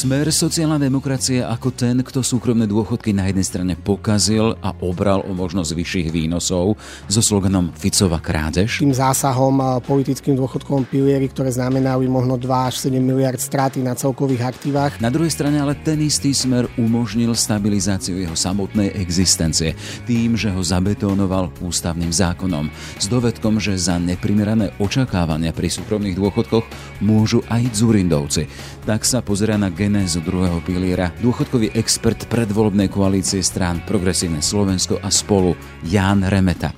Smer sociálna demokracia ako ten, kto súkromné dôchodky na jednej strane pokazil a obral o možnosť vyšších výnosov so sloganom Ficova krádež. Tým zásahom politickým dôchodkovom pilieri, ktoré znamenajú možno 2 až 7 miliard straty na celkových aktívach. Na druhej strane ale ten istý smer umožnil stabilizáciu jeho samotnej existencie tým, že ho zabetónoval ústavným zákonom s dovedkom, že za neprimerané očakávania pri súkromných dôchodkoch môžu aj Zurindovci. Tak sa pozera na genézu druhého piliera dôchodkový expert predvolebnej koalície strán Progresívne Slovensko a spolu Ján Remeta.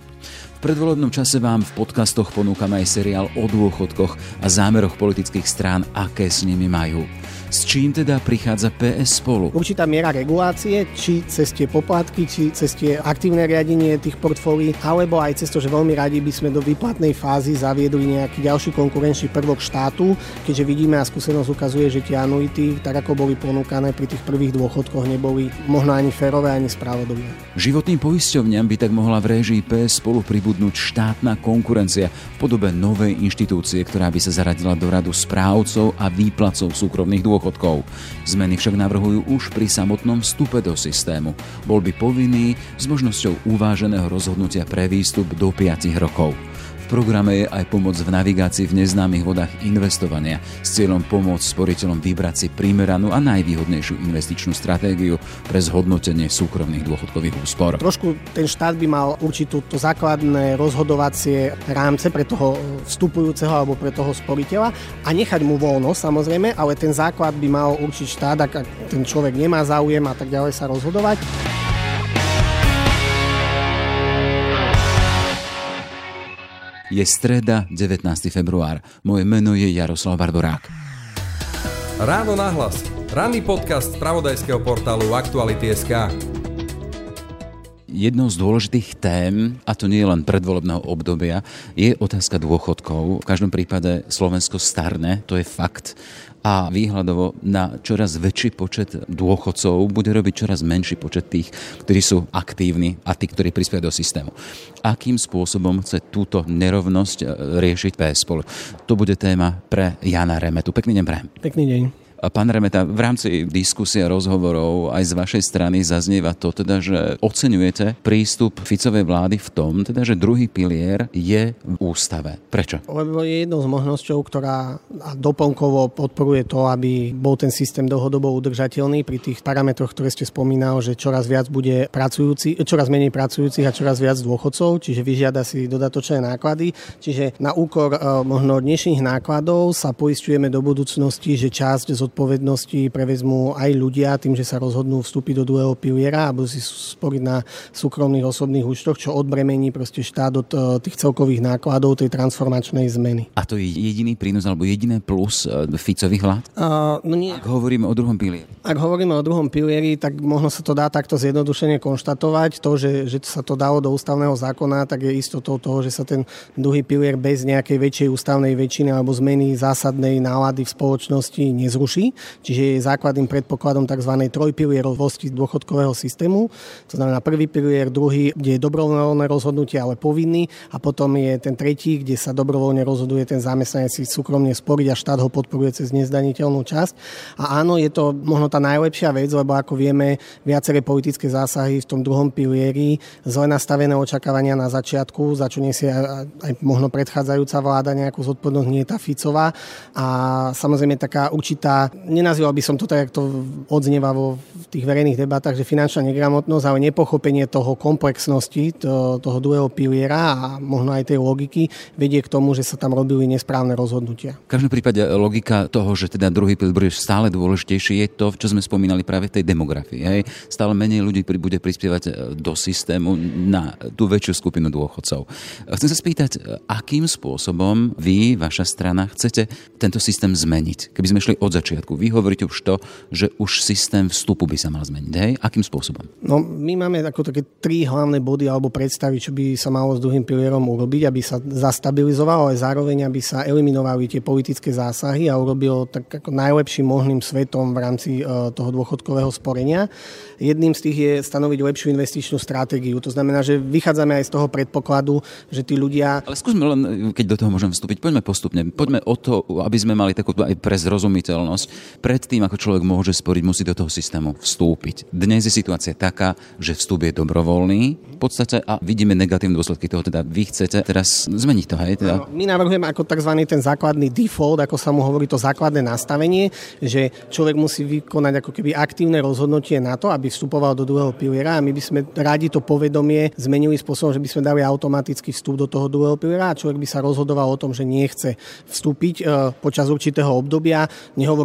V predvolebnom čase vám v podcastoch ponúkam aj seriál o dôchodkoch a zámeroch politických strán, aké s nimi majú. S čím teda prichádza PS spolu? Určitá miera regulácie, či cez tie poplatky, či cez tie aktívne riadenie tých portfólií, alebo aj cez to, že veľmi radi by sme do výplatnej fázy zaviedli nejaký ďalší konkurenčný prvok štátu, keďže vidíme a skúsenosť ukazuje, že tie anuity, tak ako boli ponúkané pri tých prvých dôchodkoch, neboli možno ani férové, ani spravodlivé. Životným poisťovňam by tak mohla v réžii PS spolu pribudnúť štátna konkurencia v podobe novej inštitúcie, ktorá by sa zaradila do radu správcov a výplacov súkromných dôchodkov dôchodkov. Zmeny však navrhujú už pri samotnom vstupe do systému. Bol by povinný s možnosťou uváženého rozhodnutia pre výstup do 5 rokov programe je aj pomoc v navigácii v neznámych vodách investovania s cieľom pomôcť sporiteľom vybrať si primeranú a najvýhodnejšiu investičnú stratégiu pre zhodnotenie súkromných dôchodkových úspor. Trošku ten štát by mal určitú to základné rozhodovacie rámce pre toho vstupujúceho alebo pre toho sporiteľa a nechať mu voľno samozrejme, ale ten základ by mal určiť štát, ak ten človek nemá záujem a tak ďalej sa rozhodovať. Je streda, 19. február. Moje meno je Jaroslav Barborák. Ráno nahlas. Ranný podcast z pravodajského portálu Aktuality.sk Jednou z dôležitých tém, a to nie je len predvolebného obdobia, je otázka dôchodkov. V každom prípade Slovensko starne, to je fakt a výhľadovo na čoraz väčší počet dôchodcov bude robiť čoraz menší počet tých, ktorí sú aktívni a tí, ktorí prispievajú do systému. Akým spôsobom chce túto nerovnosť e, riešiť PS spolu? To bude téma pre Jana Remetu. Pekný deň prajem. Pekný deň. Pán Remeta, v rámci diskusie rozhovorov aj z vašej strany zaznieva to, teda, že oceňujete prístup Ficovej vlády v tom, teda, že druhý pilier je v ústave. Prečo? Lebo je jednou z možnosťou, ktorá doplnkovo podporuje to, aby bol ten systém dlhodobo udržateľný pri tých parametroch, ktoré ste spomínal, že čoraz viac bude pracujúci, čoraz menej pracujúcich a čoraz viac dôchodcov, čiže vyžiada si dodatočné náklady. Čiže na úkor e, možno dnešných nákladov sa poistujeme do budúcnosti, že časť z zodpovednosti prevezmú aj ľudia tým, že sa rozhodnú vstúpiť do druhého piliera a budú si sporiť na súkromných osobných účtoch, čo odbremení proste štát od e, tých celkových nákladov tej transformačnej zmeny. A to je jediný prínos alebo jediné plus e, Ficových vlád? Uh, no nie. Ak hovoríme o druhom pilieri. Ak hovoríme o druhom pilieri, tak možno sa to dá takto zjednodušene konštatovať. To, že, že sa to dalo do ústavného zákona, tak je istotou toho, že sa ten druhý pilier bez nejakej väčšej ústavnej väčšiny alebo zmeny zásadnej nálady v spoločnosti nezruší dôchodky, čiže je základným predpokladom tzv. trojpilierovosti dôchodkového systému. To znamená prvý pilier, druhý, kde je dobrovoľné rozhodnutie, ale povinný a potom je ten tretí, kde sa dobrovoľne rozhoduje ten zamestnanec si súkromne sporiť a štát ho podporuje cez nezdaniteľnú časť. A áno, je to možno tá najlepšia vec, lebo ako vieme, viaceré politické zásahy v tom druhom pilieri, zle nastavené očakávania na začiatku, za čo nesie aj možno predchádzajúca vláda nejakú zodpovednosť, nie tá Ficová. A samozrejme taká určitá nenazýval by som to tak, ako to odznieva vo tých verejných debatách, že finančná negramotnosť, ale nepochopenie toho komplexnosti to, toho druhého piliera a možno aj tej logiky vedie k tomu, že sa tam robili nesprávne rozhodnutia. V každom prípade logika toho, že teda druhý pilier bude stále dôležitejší, je to, čo sme spomínali práve v tej demografii. Hej? Stále menej ľudí bude prispievať e, do systému na tú väčšiu skupinu dôchodcov. Chcem sa spýtať, akým spôsobom vy, vaša strana, chcete tento systém zmeniť? Keby sme šli od začiatku začiatku. Vy hovoríte už to, že už systém vstupu by sa mal zmeniť. Hej? Akým spôsobom? No, my máme ako také tri hlavné body alebo predstavy, čo by sa malo s druhým pilierom urobiť, aby sa zastabilizovalo, ale zároveň, aby sa eliminovali tie politické zásahy a urobil tak ako najlepším možným svetom v rámci e, toho dôchodkového sporenia. Jedným z tých je stanoviť lepšiu investičnú stratégiu. To znamená, že vychádzame aj z toho predpokladu, že tí ľudia... Ale skúsme len, keď do toho môžem vstúpiť, poďme postupne. Poďme o to, aby sme mali takú aj pre zrozumiteľnosť zodpovednosť. Predtým, ako človek môže sporiť, musí do toho systému vstúpiť. Dnes je situácia taká, že vstup je dobrovoľný v podstate a vidíme negatívne dôsledky toho. Teda vy chcete teraz zmeniť to, hej? Teda... My navrhujeme ako tzv. ten základný default, ako sa mu hovorí to základné nastavenie, že človek musí vykonať ako keby aktívne rozhodnutie na to, aby vstupoval do druhého piliera a my by sme radi to povedomie zmenili spôsobom, že by sme dali automatický vstup do toho druhého piliera a človek by sa rozhodoval o tom, že nechce vstúpiť e, počas určitého obdobia.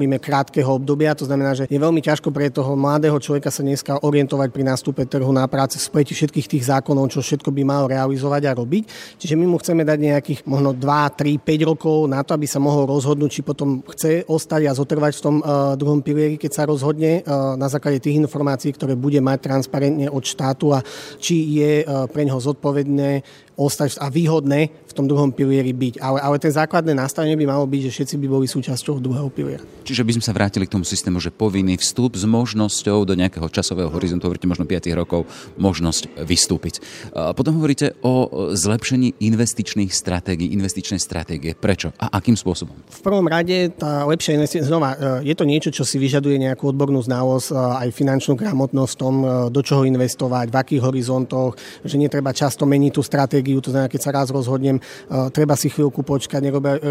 Nehovoríme krátkeho obdobia, to znamená, že je veľmi ťažko pre toho mladého človeka sa dneska orientovať pri nástupe trhu na práce spleti všetkých tých zákonov, čo všetko by mal realizovať a robiť. Čiže my mu chceme dať nejakých možno 2, 3, 5 rokov na to, aby sa mohol rozhodnúť, či potom chce ostať a zotrvať v tom uh, druhom pilieri, keď sa rozhodne uh, na základe tých informácií, ktoré bude mať transparentne od štátu a či je uh, pre neho zodpovedné ostať a výhodné v tom druhom pilieri byť. Ale, ale ten základné nastavenie by malo byť, že všetci by boli súčasťou druhého piliera. Čiže by sme sa vrátili k tomu systému, že povinný vstup s možnosťou do nejakého časového horizontu, hovoríte možno 5 rokov, možnosť vystúpiť. Potom hovoríte o zlepšení investičných stratégií, investičnej stratégie. Prečo a akým spôsobom? V prvom rade tá lepšia investícia, znova, e, je to niečo, čo si vyžaduje nejakú odbornú znalosť, e, aj finančnú gramotnosť v tom, e, do čoho investovať, v akých horizontoch, že netreba často meniť tú stratégiu stratégiu, to znamená, keď sa raz rozhodnem, uh, treba si chvíľku počkať,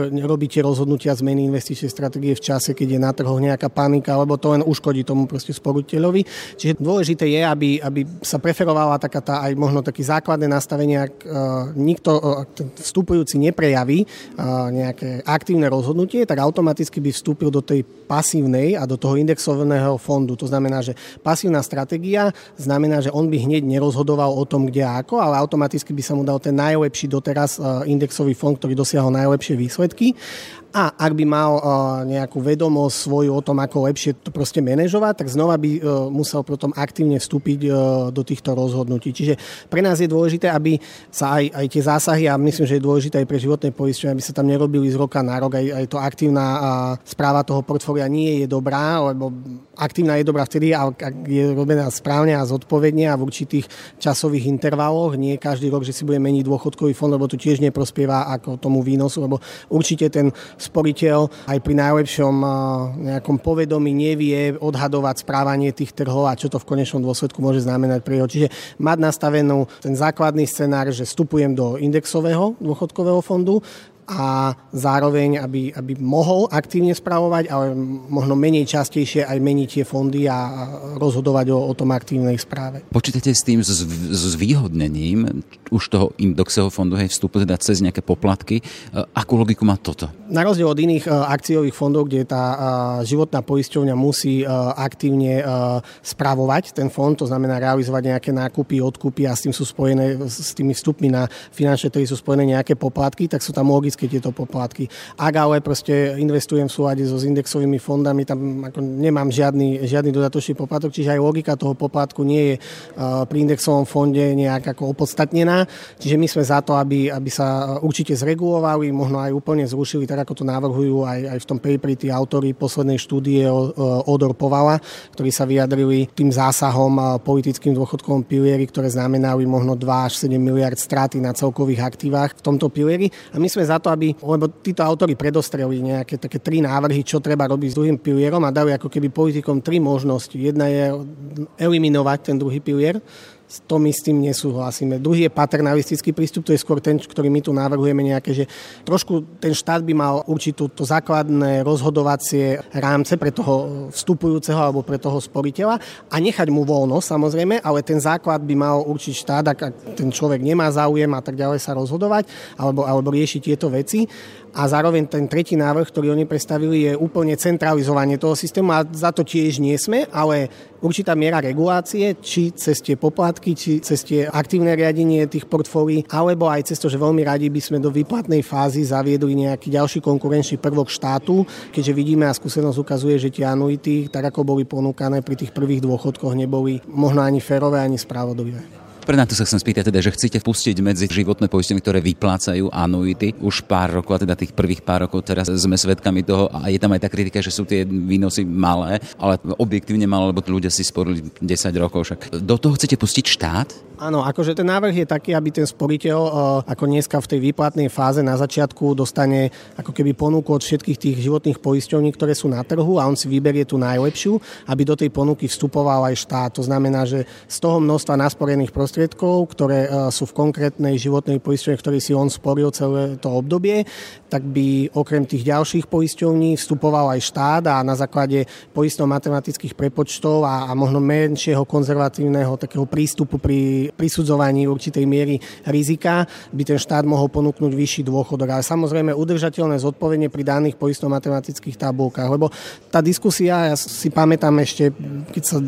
nerobíte rozhodnutia zmeny investičnej stratégie v čase, keď je na trhoch nejaká panika, lebo to len uškodí tomu proste sporiteľovi. Čiže dôležité je, aby, aby sa preferovala taká tá aj možno taký základné nastavenie, ak uh, nikto vstupujúci neprejaví nejaké aktívne rozhodnutie, tak automaticky by vstúpil do tej pasívnej a do toho indexovaného fondu. To znamená, že pasívna stratégia znamená, že on by hneď nerozhodoval o tom, kde a ako, ale automaticky by sa mu dal ten najlepší doteraz eh, indexový fond, ktorý dosiahol najlepšie výsledky a ak by mal uh, nejakú vedomosť svoju o tom, ako lepšie to proste manažovať, tak znova by uh, musel potom aktívne vstúpiť uh, do týchto rozhodnutí. Čiže pre nás je dôležité, aby sa aj, aj tie zásahy, a myslím, že je dôležité aj pre životné poistenie, aby sa tam nerobili z roka na rok, aj, aj to aktívna správa toho portfólia nie je dobrá, lebo aktívna je dobrá vtedy, ak je robená správne a zodpovedne a v určitých časových intervaloch, nie každý rok, že si bude meniť dôchodkový fond, lebo to tiež neprospieva ako tomu výnosu, lebo určite ten sporiteľ aj pri najlepšom nejakom povedomí nevie odhadovať správanie tých trhov a čo to v konečnom dôsledku môže znamenať pre jeho. Čiže mať nastavenú ten základný scenár, že vstupujem do indexového dôchodkového fondu, a zároveň, aby, aby mohol aktívne spravovať, ale možno menej častejšie aj meniť tie fondy a rozhodovať o, o tom aktívnej správe. Počítate s tým s, s výhodnením už toho indexového fondu, hej, vstupu teda cez nejaké poplatky. E, akú logiku má toto? Na rozdiel od iných uh, akciových fondov, kde tá uh, životná poisťovňa musí aktívne spravovať ten fond, to znamená realizovať nejaké nákupy, odkupy a s tým sú spojené, s tými vstupmi na finančné trhy sú spojené nejaké poplatky, tak sú tam logicky automaticky tieto poplatky. Ak ale proste investujem v súlade so indexovými fondami, tam ako nemám žiadny, žiadny dodatočný poplatok, čiže aj logika toho poplatku nie je uh, pri indexovom fonde nejak ako opodstatnená. Čiže my sme za to, aby, aby sa určite zregulovali, možno aj úplne zrušili, tak ako to navrhujú aj, aj v tom paperi tí autory poslednej štúdie o, Odor Povala, ktorí sa vyjadrili tým zásahom politickým dôchodkovom pilieri, ktoré znamenali možno 2 až 7 miliard straty na celkových aktívach v tomto pilieri. A my sme za to, to, aby, lebo títo autory predostreli nejaké také tri návrhy, čo treba robiť s druhým pilierom a dali ako keby politikom tri možnosti. Jedna je eliminovať ten druhý pilier, to my s tým nesúhlasíme. Druhý je paternalistický prístup, to je skôr ten, ktorý my tu navrhujeme nejaké, že trošku ten štát by mal určitú to základné rozhodovacie rámce pre toho vstupujúceho alebo pre toho sporiteľa a nechať mu voľno samozrejme, ale ten základ by mal určiť štát, ak ten človek nemá záujem a tak ďalej sa rozhodovať alebo, alebo riešiť tieto veci a zároveň ten tretí návrh, ktorý oni predstavili, je úplne centralizovanie toho systému a za to tiež nie sme, ale určitá miera regulácie, či cez tie poplatky, či cez tie aktívne riadenie tých portfólií, alebo aj cez to, že veľmi radi by sme do výplatnej fázy zaviedli nejaký ďalší konkurenčný prvok štátu, keďže vidíme a skúsenosť ukazuje, že tie anuity, tak ako boli ponúkané pri tých prvých dôchodkoch, neboli možno ani férové, ani spravodlivé. Pre na to sa chcem spýtať teda, že chcete vpustiť medzi životné poistenie, ktoré vyplácajú anuity už pár rokov, a teda tých prvých pár rokov teraz sme svedkami toho a je tam aj tá kritika, že sú tie výnosy malé, ale objektívne malé, lebo ľudia si sporili 10 rokov. Však do toho chcete pustiť štát? Áno, akože ten návrh je taký, aby ten sporiteľ ako dneska v tej výplatnej fáze na začiatku dostane ako keby ponuku od všetkých tých životných poisťovní, ktoré sú na trhu a on si vyberie tú najlepšiu, aby do tej ponuky vstupoval aj štát. To znamená, že z toho množstva nasporených prostriedkov, ktoré sú v konkrétnej životnej poisťovni, ktorý si on sporil celé to obdobie, tak by okrem tých ďalších poisťovní vstupoval aj štát a na základe poistno-matematických prepočtov a, a možno menšieho konzervatívneho takého prístupu pri prisudzovaní určitej miery rizika by ten štát mohol ponúknuť vyšší dôchodok. Ale samozrejme udržateľné zodpovedne pri daných poistno-matematických tabulkách. Lebo tá diskusia, ja si pamätám ešte, keď sa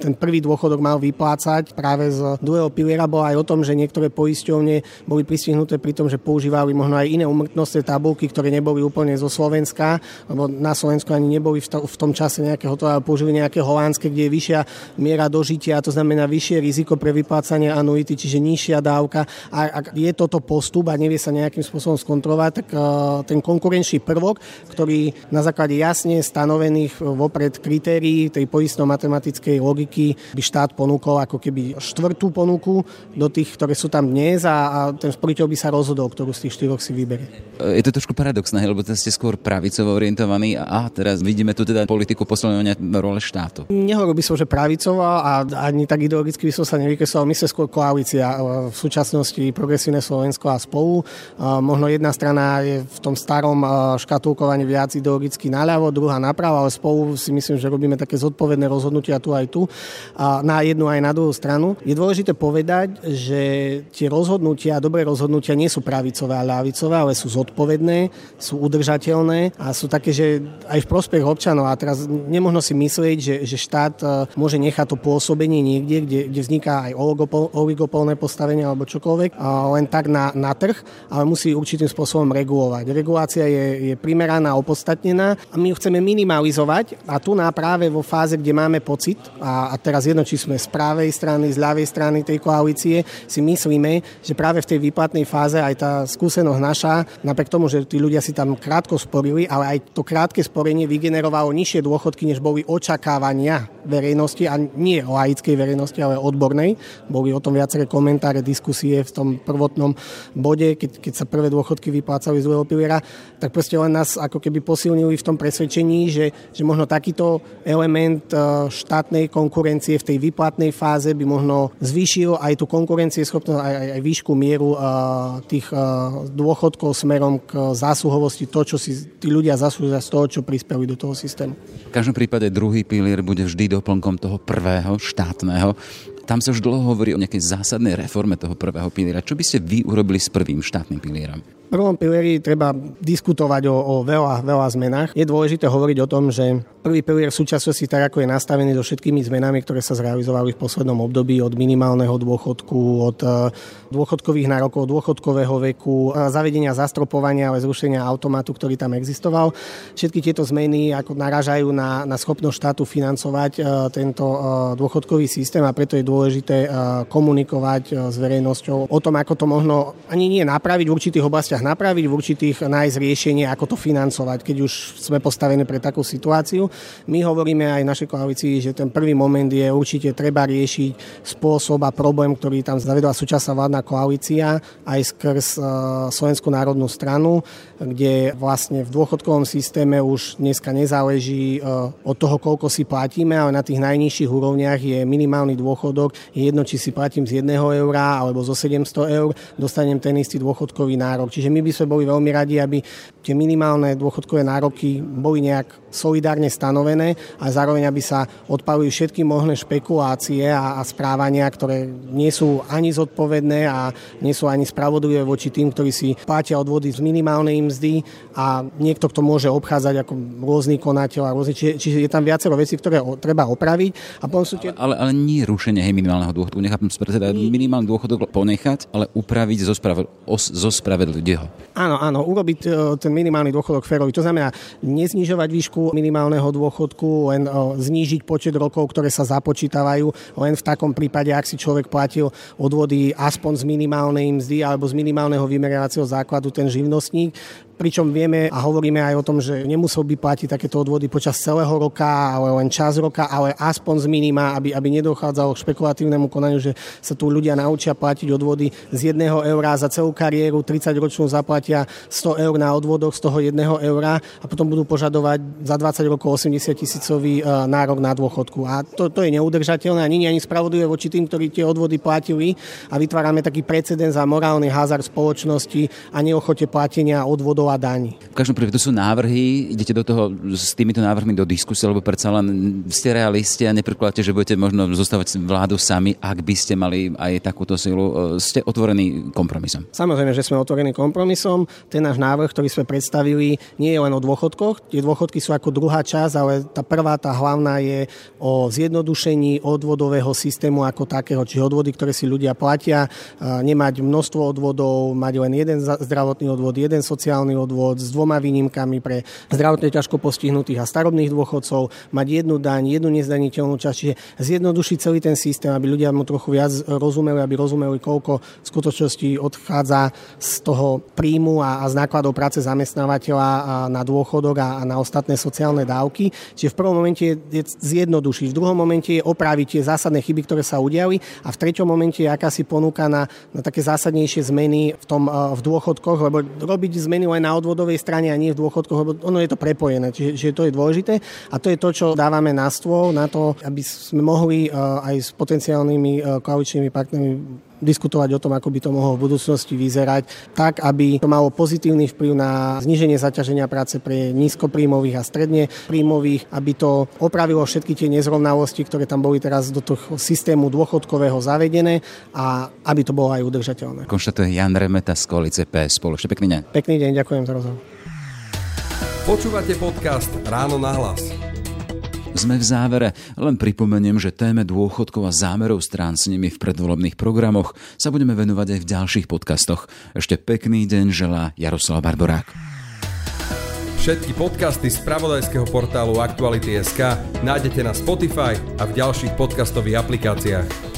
ten prvý dôchodok mal vyplácať práve z druhého piliera, bola aj o tom, že niektoré poisťovne boli pristihnuté pri tom, že používali možno aj iné umrtnostné tabulky, ktoré neboli úplne zo Slovenska, lebo na Slovensku ani neboli v tom čase nejaké hotové, použili nejaké holandské, kde je vyššia miera dožitia, to znamená vyššie riziko pre vyplácanie vyplácanie anuity, čiže nižšia dávka. A ak je toto postup a nevie sa nejakým spôsobom skontrolovať, tak e, ten konkurenčný prvok, ktorý na základe jasne stanovených vopred kritérií tej poistno-matematickej logiky by štát ponúkol ako keby štvrtú ponuku do tých, ktoré sú tam dnes a, a ten sporiteľ by sa rozhodol, ktorú z tých štyroch si vyberie. Je to trošku paradoxné, lebo ste skôr pravicovo orientovaní a teraz vidíme tu teda politiku posilňovania role štátu. Nehovoril by som, že pravicovo a ani tak ideologicky by som sa nevykresoval. My sa skôr koalícia v súčasnosti Progresívne Slovensko a spolu. Možno jedna strana je v tom starom škatulkovaní viac ideologicky naľavo, druhá napravo, ale spolu si myslím, že robíme také zodpovedné rozhodnutia tu aj tu, na jednu aj na druhú stranu. Je dôležité povedať, že tie rozhodnutia, dobré rozhodnutia nie sú pravicové a ľavicové, ale sú zodpovedné, sú udržateľné a sú také, že aj v prospech občanov. A teraz nemožno si myslieť, že, že štát môže nechať to pôsobenie niekde, kde, kde vzniká aj oligopol, oligopolné postavenie alebo čokoľvek, len tak na, na trh, ale musí určitým spôsobom regulovať. Regulácia je, je primeraná, opodstatnená a my ju chceme minimalizovať a tu na práve vo fáze, kde máme pocit, a, a teraz jedno, či sme z pravej strany, z ľavej strany tej koalície, si myslíme, že práve v tej výplatnej fáze aj tá skúsenosť naša, napriek tomu, že tí ľudia si tam krátko sporili, ale aj to krátke sporenie vygenerovalo nižšie dôchodky, než boli očakávania verejnosti a nie laickej verejnosti, ale odbornej. Boli o tom viaceré komentáre, diskusie v tom prvotnom bode, keď, keď sa prvé dôchodky vyplácali z druhého piliera, tak proste len nás ako keby posilnili v tom presvedčení, že, že možno takýto element e, štátnej konkurencie v tej výplatnej fáze by možno zvýšil aj tú konkurencieschopnosť, aj, aj, aj výšku mieru e, tých e, dôchodkov smerom k zásluhovosti, to, čo si tí ľudia zaslúžia z toho, čo prispeli do toho systému. V každom prípade druhý pilier bude vždy doplnkom toho prvého štátneho. Tam sa už dlho hovorí o nejakej zásadnej reforme toho prvého piliera. Čo by ste vy urobili s prvým štátnym pilierom? Prvom pilieri treba diskutovať o, o veľa, veľa zmenách. Je dôležité hovoriť o tom, že prvý pilier súčasnosti, tak ako je nastavený so všetkými zmenami, ktoré sa zrealizovali v poslednom období od minimálneho dôchodku, od e, dôchodkových nárokov, dôchodkového veku, e, zavedenia zastropovania, ale zrušenia automatu, ktorý tam existoval. Všetky tieto zmeny ako naražajú na, na schopnosť štátu financovať e, tento dôchodkový systém a preto je dôležité komunikovať s verejnosťou o tom, ako to možno ani nie napraviť v určitých oblastiach oblastiach napraviť, v určitých nájsť riešenie, ako to financovať, keď už sme postavení pre takú situáciu. My hovoríme aj v našej koalícii, že ten prvý moment je určite treba riešiť spôsob a problém, ktorý tam zavedla súčasná vládna koalícia aj skrz uh, Slovenskú národnú stranu, kde vlastne v dôchodkovom systéme už dneska nezáleží uh, od toho, koľko si platíme, ale na tých najnižších úrovniach je minimálny dôchodok. Je jedno, či si platím z 1 eura alebo zo 700 eur, dostanem ten istý dôchodkový nárok. Čiže my by sme boli veľmi radi, aby tie minimálne dôchodkové nároky boli nejak solidárne stanovené a zároveň, aby sa odpalili všetky možné špekulácie a, a správania, ktoré nie sú ani zodpovedné a nie sú ani spravodlivé voči tým, ktorí si platia odvody z minimálnej mzdy a niekto, kto môže obchádzať ako rôzny konateľ a rôzny, čiže, čiže je tam viacero vecí, ktoré o, treba opraviť. A sú tie... ale, ale, nie rušenie hej, minimálneho dôchodku, nechápem, teda minimálny dôchodok ponechať, ale upraviť, ho. Áno, áno, urobiť e, ten minimálny dôchodok férový. To znamená neznižovať výšku minimálneho dôchodku, len e, znížiť počet rokov, ktoré sa započítavajú. Len v takom prípade, ak si človek platil odvody aspoň z minimálnej mzdy alebo z minimálneho vymerávacieho základu ten živnostník, pričom vieme a hovoríme aj o tom, že nemusel by platiť takéto odvody počas celého roka, ale len čas roka, ale aspoň z minima, aby, aby nedochádzalo k špekulatívnemu konaniu, že sa tu ľudia naučia platiť odvody z jedného eura za celú kariéru, 30 ročnú zaplatia 100 eur na odvodoch z toho jedného eura a potom budú požadovať za 20 rokov 80 tisícový e, nárok na dôchodku. A to, to je neudržateľné a nie ani spravodlivé voči tým, ktorí tie odvody platili a vytvárame taký precedens za morálny hazard spoločnosti a neochote platenia odvodov a daní. V každom prípade to sú návrhy, idete do toho s týmito návrhmi do diskusie, lebo predsa len ste realisti a neprekladáte, že budete možno zostávať vládu sami, ak by ste mali aj takúto silu. E, ste otvorení kompromisom? Samozrejme, že sme otvorení kompromisom. Ten náš návrh, ktorý sme predstavili, nie je len o dôchodkoch. Tie dôchodky sú ako druhá časť, ale tá prvá, tá hlavná je o zjednodušení odvodového systému ako takého, čiže odvody, ktoré si ľudia platia, nemať množstvo odvodov, mať len jeden zdravotný odvod, jeden sociálny odvod s dvoma výnimkami pre zdravotne ťažko postihnutých a starobných dôchodcov, mať jednu daň, jednu nezdaniteľnú časť, čiže zjednodušiť celý ten systém, aby ľudia mu trochu viac rozumeli, aby rozumeli, koľko v skutočnosti odchádza z toho príjmu a, a z nákladov práce zamestnávateľa na dôchodok a, a na ostatné sociálne dávky. Čiže v prvom momente je zjednodušiť, v druhom momente je opraviť tie zásadné chyby, ktoré sa udiali a v treťom momente je akási ponuka na, na také zásadnejšie zmeny v, tom, v dôchodkoch, lebo robiť zmeny len na odvodovej strane a nie v dôchodkoch, lebo ono je to prepojené, čiže, čiže to je dôležité. A to je to, čo dávame na stôl, na to, aby sme mohli aj s potenciálnymi koaličnými partnermi diskutovať o tom, ako by to mohlo v budúcnosti vyzerať, tak, aby to malo pozitívny vplyv na zníženie zaťaženia práce pre nízkopríjmových a stredne príjmových, aby to opravilo všetky tie nezrovnalosti, ktoré tam boli teraz do toho systému dôchodkového zavedené a aby to bolo aj udržateľné. Konštatuje Jan Remeta z koalice PS spolu. Ešte pekný deň. Pekný deň, ďakujem za rozhovor. Počúvate podcast Ráno na hlas. Sme v závere. Len pripomeniem, že téme dôchodkov a zámerov strán s nimi v predvolebných programoch sa budeme venovať aj v ďalších podcastoch. Ešte pekný deň želá Jaroslav Barborák. Všetky podcasty z pravodajského portálu Aktuality.sk nájdete na Spotify a v ďalších podcastových aplikáciách.